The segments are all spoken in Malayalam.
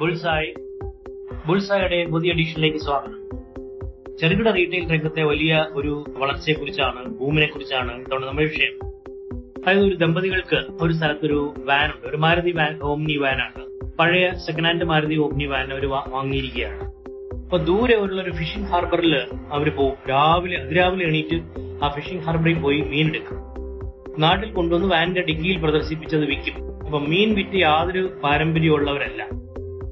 ബുൾസായ് ബുൾസായുടെ പുതിയ എഡിഷനിലേക്ക് സ്വാഗതം. ചെറുകിട റീറ്റെയിൽ രംഗത്തെ വലിയ ഒരു വളർച്ചയെക്കുറിച്ചാണ് ഭൂമിനെ കുറിച്ചാണ് ഇത്തവണ നമ്മുടെ വിഷയം. അതായത് ഒരു ദമ്പതികൾക്ക് ഒരു സ്ഥലത്തൊരു വാൻ ഉണ്ട്. ഒരു മാരുതി വാൻ ഓംനി വാനാണ് പഴയ second hand Maruti Omni van അവർ വാങ്ങിയിരിക്കുകയാണ്. അപ്പൊ ദൂരെ ഉള്ള ഒരു ഫിഷിംഗ് ഹാർബറിൽ അവർ പോകും രാവിലെ അതിരാവിലെ എണീറ്റ് ആ ഫിഷിംഗ് ഹാർബറിൽ പോയി മീൻ എടുക്കും നാട്ടിൽ കൊണ്ടുവന്ന് വാനിന്റെ ഡിക്കിയിൽ പ്രദർശിപ്പിച്ചത് വിൽക്കും. അപ്പൊ മീൻ വിറ്റ് യാതൊരു പാരമ്പര്യമുള്ളവരല്ല.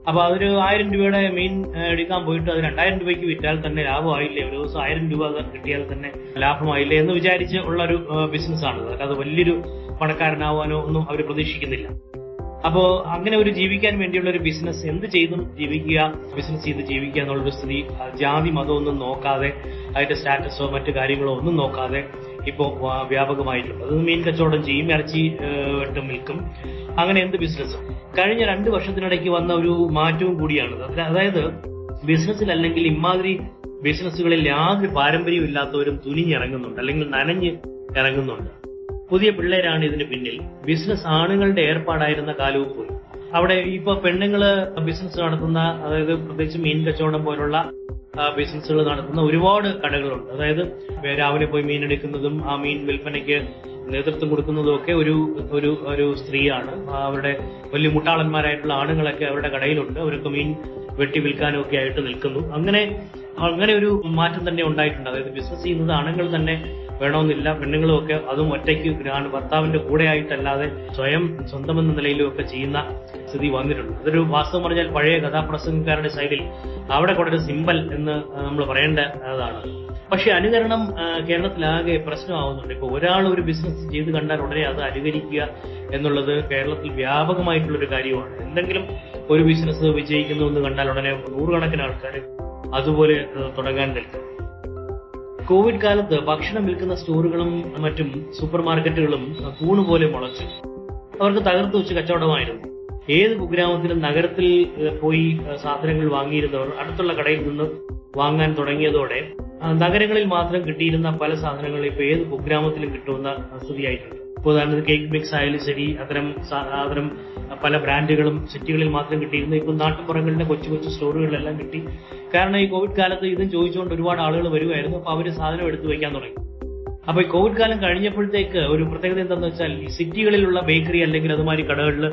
അപ്പൊ അതൊരു ആയിരം രൂപയുടെ മീൻ എടുക്കാൻ പോയിട്ട് അത് രണ്ടായിരം രൂപയ്ക്ക് വിറ്റാൽ തന്നെ ലാഭമായില്ലേ? ഒരു ദിവസം ആയിരം രൂപ കിട്ടിയാൽ തന്നെ ലാഭമായില്ലേ എന്ന് വിചാരിച്ച് ഉള്ള ഒരു ബിസിനസ് ആണ് അത് വലിയൊരു പണക്കാരനാവാനോ ഒന്നും അവർ പ്രതീക്ഷിക്കുന്നില്ല. അപ്പോ അങ്ങനെ ഒരു ജീവിക്കാൻ വേണ്ടിയുള്ള ഒരു ബിസിനസ് എന്ത് ചെയ്തും ജീവിക്കുക ബിസിനസ് ചെയ്ത് ജീവിക്കുക എന്നുള്ളൊരു സ്ഥിതി ജാതി മതമൊന്നും നോക്കാതെ അതിന്റെ സ്റ്റാറ്റസോ മറ്റു കാര്യങ്ങളോ ഒന്നും നോക്കാതെ ഇപ്പോൾ വ്യാപകമായിട്ടുണ്ട് അത് മീൻ കച്ചവടം ചെയ്യും ഇറച്ചി വിൽക്കും. അങ്ങനെ എന്ത് ബിസിനസ് കഴിഞ്ഞ രണ്ട് വർഷത്തിനിടയ്ക്ക് വന്ന ഒരു മാറ്റവും കൂടിയാണ് അതായത് ബിസിനസ്സിൽ അല്ലെങ്കിൽ ഇമാതിരി ബിസിനസ്സുകളിൽ യാതൊരു പാരമ്പര്യവും ഇല്ലാത്തവരും തുനിഞ്ഞിറങ്ങുന്നുണ്ട് അല്ലെങ്കിൽ നനഞ്ഞ് ഇറങ്ങുന്നുണ്ട്. പുതിയ പിള്ളേരാണ് ഇതിന് പിന്നിൽ. ബിസിനസ് ആണുങ്ങളുടെ ഏർപ്പാടായിരുന്ന കാലവും പോയി. അവിടെ ഇപ്പൊ പെണ്ണുങ്ങൾ ബിസിനസ് നടത്തുന്ന അതായത് പ്രത്യേകിച്ച് മീൻ കച്ചവടം പോലുള്ള ബിസിനസ്സുകൾ നടത്തുന്ന ഒരുപാട് കടകളുണ്ട്. അതായത് രാവിലെ പോയി മീൻ എടുക്കുന്നതും ആ മീൻ വിൽപ്പനയ്ക്ക് നേതൃത്വം കൊടുക്കുന്നതും ഒക്കെ ഒരു ഒരു ഒരു സ്ത്രീയാണ്. അവരുടെ വലിയ മുട്ടാളന്മാരായിട്ടുള്ള ആണുങ്ങളൊക്കെ അവരുടെ കടയിലുണ്ട്. അവരൊക്കെ മീൻ വെട്ടി വിൽക്കാനും ഒക്കെ ആയിട്ട് നിൽക്കുന്നു. അങ്ങനെ അങ്ങനെ ഒരു മാറ്റം തന്നെ ഉണ്ടായിട്ടുണ്ട്. അതായത് ബിസിനസ് ചെയ്യുന്നത് ആണുങ്ങൾ തന്നെ വേണമെന്നില്ല. പെണ്ണുങ്ങളും ഒക്കെ അതും ഒറ്റയ്ക്ക് ആണ് ഭർത്താവിന്റെ കൂടെ ആയിട്ടല്ലാതെ സ്വയം സ്വന്തം എന്ന നിലയിലും ഒക്കെ ചെയ്യുന്ന സ്ഥിതി വന്നിട്ടുണ്ട്. അതൊരു വാസ്തവം പറഞ്ഞാൽ പഴയ കഥാപ്രസംഗക്കാരുടെ സൈഡിൽ അവിടെ കൂടെ ഒരു സിമ്പൽ എന്ന് നമ്മൾ പറയേണ്ട അതാണ്. പക്ഷെ അനുകരണം കേരളത്തിലാകെ പ്രശ്നമാവുന്നുണ്ട്. ഇപ്പൊ ഒരാൾ ഒരു ബിസിനസ് ചെയ്ത് കണ്ടാൽ ഉടനെ അത് അനുകരിക്കുക എന്നുള്ളത് കേരളത്തിൽ വ്യാപകമായിട്ടുള്ള ഒരു കാര്യമാണ്. എന്തെങ്കിലും ഒരു ബിസിനസ് വിജയിക്കുന്നു എന്ന് കണ്ടാൽ ഉടനെ നൂറുകണക്കിന് ആൾക്കാർ അതുപോലെ തുടങ്ങാൻ നിൽക്കും. കോവിഡ് കാലത്ത് ഭക്ഷണം വിൽക്കുന്ന സ്റ്റോറുകളും മറ്റും സൂപ്പർ മാർക്കറ്റുകളും തൂണ് പോലെ മുളച്ചു. അവർക്ക് തകർത്ത് വെച്ച് കച്ചവടമായിരുന്നു. ഏത് കുഗ്രാമത്തിലും നഗരത്തിൽ പോയി സാധനങ്ങൾ വാങ്ങിയിരുന്നവർ അടുത്തുള്ള കടയിൽ നിന്ന് വാങ്ങാൻ തുടങ്ങിയതോടെ നഗരങ്ങളിൽ മാത്രം കിട്ടിയിരുന്ന പല സാധനങ്ങളും ഇപ്പൊ ഏത് കുഗ്രാമത്തിലും കിട്ടുന്ന സ്ഥിതിയായിട്ടുണ്ട് ഉദാഹരണത്തിന് കേക്ക് മിക്സ് ആയാലും ശരി അത്തരം അത്തരം പല ബ്രാൻഡുകളും സിറ്റികളിൽ മാത്രം കിട്ടിയിരുന്നു ഇപ്പം നാട്ടുപുറങ്ങളിലെ കൊച്ചു കൊച്ചു സ്റ്റോറുകളിലെല്ലാം കിട്ടി. കാരണം ഈ കോവിഡ് കാലത്ത് ഇതും ചോദിച്ചുകൊണ്ട് ഒരുപാട് ആളുകൾ വരുമായിരുന്നു അപ്പോൾ അവർ സാധനം എടുത്തു വയ്ക്കാൻ തുടങ്ങി. അപ്പൊ ഈ കോവിഡ് കാലം കഴിഞ്ഞപ്പോഴത്തേക്ക് ഒരു പ്രത്യേകത എന്താണെന്ന് വെച്ചാൽ ഈ സിറ്റികളിലുള്ള ബേക്കറി അല്ലെങ്കിൽ അതുമാതിരി കടകളിൽ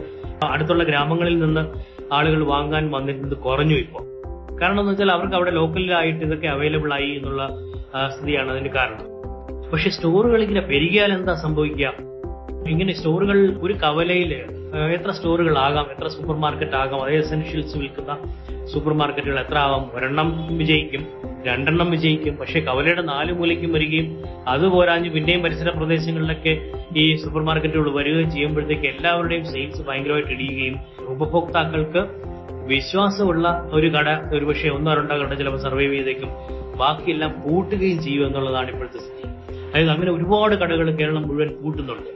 അടുത്തുള്ള ഗ്രാമങ്ങളിൽ നിന്ന് ആളുകൾ വാങ്ങാൻ വന്നിരുന്നത് കുറഞ്ഞു ഇപ്പോൾ കാരണം എന്ന് വെച്ചാൽ അവർക്ക് അവിടെ ലോക്കലിലായിട്ട് ഇതൊക്കെ അവൈലബിൾ ആയി എന്നുള്ള സ്ഥിതിയാണ് അതിന്റെ കാരണം. പക്ഷെ സ്റ്റോറുകൾ ഇങ്ങനെ പെരുകിയാൽ എന്താ സംഭവിക്കുക? ഇങ്ങനെ സ്റ്റോറുകൾ ഒരു കവലയിൽ എത്ര സ്റ്റോറുകൾ ആകാം എത്ര സൂപ്പർ മാർക്കറ്റ് ആകാം അതേ എസെൻഷ്യൽസ് വിൽക്കുന്ന സൂപ്പർ മാർക്കറ്റുകൾ എത്ര ആവാം ഒരെണ്ണം വിജയിക്കും രണ്ടെണ്ണം വിജയിക്കും പക്ഷെ കവലയുടെ നാല് മൂലയ്ക്കും വരികയും അത് പോരാഞ്ഞ് പിന്നെയും പരിസര പ്രദേശങ്ങളിലൊക്കെ ഈ സൂപ്പർ മാർക്കറ്റുകൾ വരികയും ചെയ്യുമ്പോഴത്തേക്ക് എല്ലാവരുടെയും സെയിൽസ് ഭയങ്കരമായിട്ട് ഇടിയുകയും ഉപഭോക്താക്കൾക്ക് വിശ്വാസമുള്ള ഒരു കട ഒരുപക്ഷെ ഒന്നോ രണ്ടോ കട ചിലപ്പോൾ സർവൈവ് ചെയ്തേക്കും ബാക്കിയെല്ലാം പൂട്ടുകയും ചെയ്യും എന്നുള്ളതാണ് ഇപ്പോഴത്തെ സ്ഥിതി. അതായത് അങ്ങനെ ഒരുപാട് കടകൾ കേരളം മുഴുവൻ കൂട്ടുന്നുണ്ട്.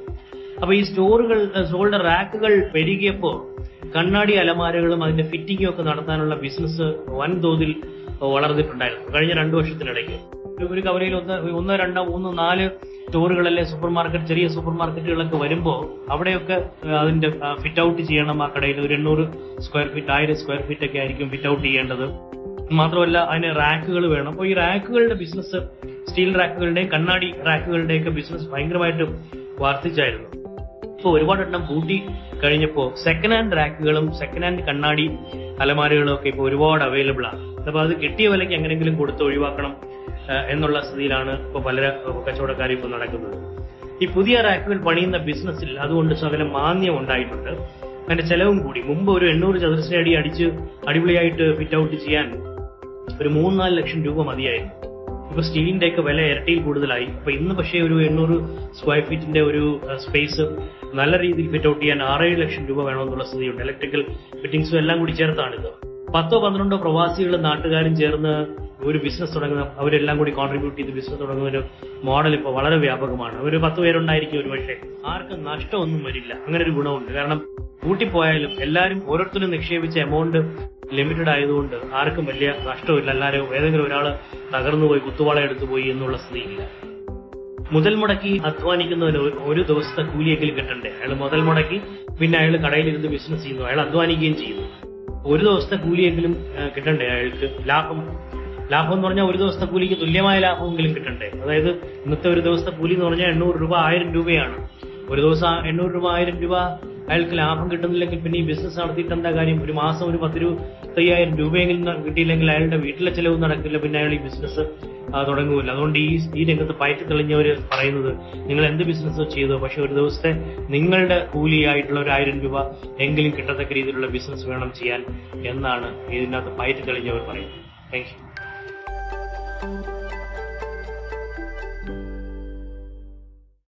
അപ്പൊ ഈ സ്റ്റോറുകൾ സ്റ്റോറുകളുടെ റാക്കുകൾ പെരുകിയപ്പോ കണ്ണാടി അലമാരകളും അതിന്റെ ഫിറ്റിംഗും ഒക്കെ നടത്താനുള്ള ബിസിനസ് വൻതോതിൽ വളർന്നിട്ടുണ്ടായിരുന്നു. കഴിഞ്ഞ രണ്ടു വർഷത്തിനിടയ്ക്ക്. ഒരു- കവലയിൽ ഒന്ന് ഒന്ന് രണ്ടോ മൂന്ന് നാല് സ്റ്റോറുകളല്ലേ സൂപ്പർ മാർക്കറ്റ് ചെറിയ സൂപ്പർ മാർക്കറ്റുകളൊക്കെ വരുമ്പോൾ അവിടെയൊക്കെ അതിന്റെ ഫിറ്റ് ഔട്ട് ചെയ്യണം ആ കടയിൽ. ഒരു എണ്ണൂറ് സ്ക്വയർ ഫീറ്റ് ആയിരം സ്ക്വയർ ഫീറ്റ് ഒക്കെ ആയിരിക്കും ഫിറ്റ് ഔട്ട് ചെയ്യേണ്ടത്. മാത്രമല്ല അതിന് റാക്കുകൾ വേണം. അപ്പോൾ ഈ റാക്കുകളുടെ ബിസിനസ് സ്റ്റീൽ റാക്കുകളുടെയും കണ്ണാടി റാക്കുകളുടെയൊക്കെ ബിസിനസ് ഭയങ്കരമായിട്ട് വർദ്ധിച്ചായിരുന്നു. ഇപ്പോൾ ഒരുപാട് എണ്ണം കൂട്ടി കഴിഞ്ഞപ്പോൾ സെക്കൻഡ് ഹാൻഡ് റാക്കുകളും സെക്കൻഡ് ഹാൻഡ് കണ്ണാടി അലമാരകളും ഒക്കെ ഇപ്പോൾ ഒരുപാട് അവൈലബിൾ ആണ്. അപ്പൊ അത് കിട്ടിയ വിലയ്ക്ക് എങ്ങനെങ്കിലും കൊടുത്ത് ഒഴിവാക്കണം എന്നുള്ള സ്ഥിതിയിലാണ് ഇപ്പോൾ പല കച്ചവടക്കാരും ഇപ്പോൾ നടക്കുന്നത്. ഈ പുതിയ റാക്കുകൾ പണിയുന്ന ബിസിനസ്സിൽ അതുകൊണ്ട് ശകലം മാന്യം ഉണ്ടായിട്ടുണ്ട്. അതിന്റെ ചെലവും കൂടി. മുമ്പ് ഒരു എണ്ണൂറ് ചതുരശ്ര അടി അടിച്ച് അടിപൊളിയായിട്ട് ഫിറ്റ് ഔട്ട് ചെയ്യാൻ ഒരു മൂന്നാൽ നാല് ലക്ഷം രൂപ മതിയായിരുന്നു. ഇപ്പൊ സ്റ്റീലിന്റെ ഒക്കെ വില ഇരട്ടിയിൽ കൂടുതലായി. അപ്പൊ ഇന്ന് പക്ഷേ ഒരു എണ്ണൂറ് സ്ക്വയർ ഫീറ്റിന്റെ ഒരു സ്പേസ് നല്ല രീതിയിൽ ഫിറ്റ് ഔട്ട് ചെയ്യാൻ ആറേഴ് ലക്ഷം രൂപ വേണമെന്നുള്ള സ്ഥിതിയുണ്ട്. ഇലക്ട്രിക്കൽ ഫിറ്റിംഗ്സും എല്ലാം കൂടി ചേർത്താണിത് പത്തോ പന്ത്രണ്ടോ പ്രവാസികളും നാട്ടുകാരും ചേർന്ന് ഒരു ബിസിനസ് തുടങ്ങുന്ന അവരെല്ലാം കൂടി കോൺട്രിബ്യൂട്ട് ചെയ്ത് ബിസിനസ് തുടങ്ങുന്ന ഒരു മോഡൽ ഇപ്പോൾ വളരെ വ്യാപകമാണ്. ഒരു പത്ത് പേരുണ്ടായിരിക്കും ഒരു പക്ഷേ ആർക്കും നഷ്ടമൊന്നും വരില്ല. അങ്ങനെ ഒരു ഗുണമുണ്ട്. കാരണം കൂട്ടിപ്പോയാലും എല്ലാവരും ഓരോരുത്തരും നിക്ഷേപിച്ച എമൗണ്ട് ലിമിറ്റഡ് ആയതുകൊണ്ട് ആർക്കും വലിയ നഷ്ടമില്ല എല്ലാവരും ഏതെങ്കിലും ഒരാൾ തകർന്നു പോയി കുത്തുവാള എടുത്തു പോയി എന്നുള്ള സ്ഥിതിയില്ല മുതൽ മുടക്കി അധ്വാനിക്കുന്നവന് ഒരു- ദിവസത്തെ കൂലിയെങ്കിലും കിട്ടണ്ടേ? അയാൾ മുതൽ മുടക്കി പിന്നെ അയാൾ കടയിലിരുന്ന് ബിസിനസ് ചെയ്യുന്നു. അയാൾ അധ്വാനിക്കുകയും ചെയ്യുന്നു. ഒരു ദിവസത്തെ കൂലിയെങ്കിലും കിട്ടണ്ടേ? അയാൾക്ക് ലാഭം ലാഭം എന്ന് പറഞ്ഞാൽ ഒരു ദിവസത്തെ കൂലിക്ക് തുല്യമായ ലാഭമെങ്കിലും കിട്ടണ്ടേ? അതായത് ഇന്നത്തെ ഒരു ദിവസത്തെ കൂലി എന്ന് പറഞ്ഞാൽ എണ്ണൂറ് രൂപ ആയിരം രൂപയാണ്. ഒരു ദിവസം എണ്ണൂറ് രൂപ ആയിരം രൂപ അയാൾക്ക് ലാഭം കിട്ടുന്നില്ലെങ്കിൽ പിന്നെ ഈ ബിസിനസ് നടത്തിയിട്ട് എന്താ കാര്യം? ഒരു മാസം ഒരു പത്ത് രൂപ അയ്യായിരം രൂപയെങ്കിലും കിട്ടിയില്ലെങ്കിൽ അയാളുടെ വീട്ടിലെ ചെലവ് നടക്കില്ല. പിന്നെ അയാൾ ഈ ബിസിനസ് തുടങ്ങുമല്ലോ. അതുകൊണ്ട് ഈ ഈ രംഗത്ത് പയറ്റി തെളിഞ്ഞവർ പറയുന്നത് നിങ്ങൾ എന്ത് ബിസിനസ് ചെയ്തോ? പക്ഷെ ഒരു ദിവസത്തെ നിങ്ങളുടെ കൂലിയായിട്ടുള്ള ഒരു ആയിരം രൂപ എങ്കിലും കിട്ടത്തക്ക രീതിയിലുള്ള ബിസിനസ് വേണം ചെയ്യാൻ എന്നാണ് ഇതിനകത്ത് പയറ്റി തെളിഞ്ഞവർ പറയുന്നത്. താങ്ക്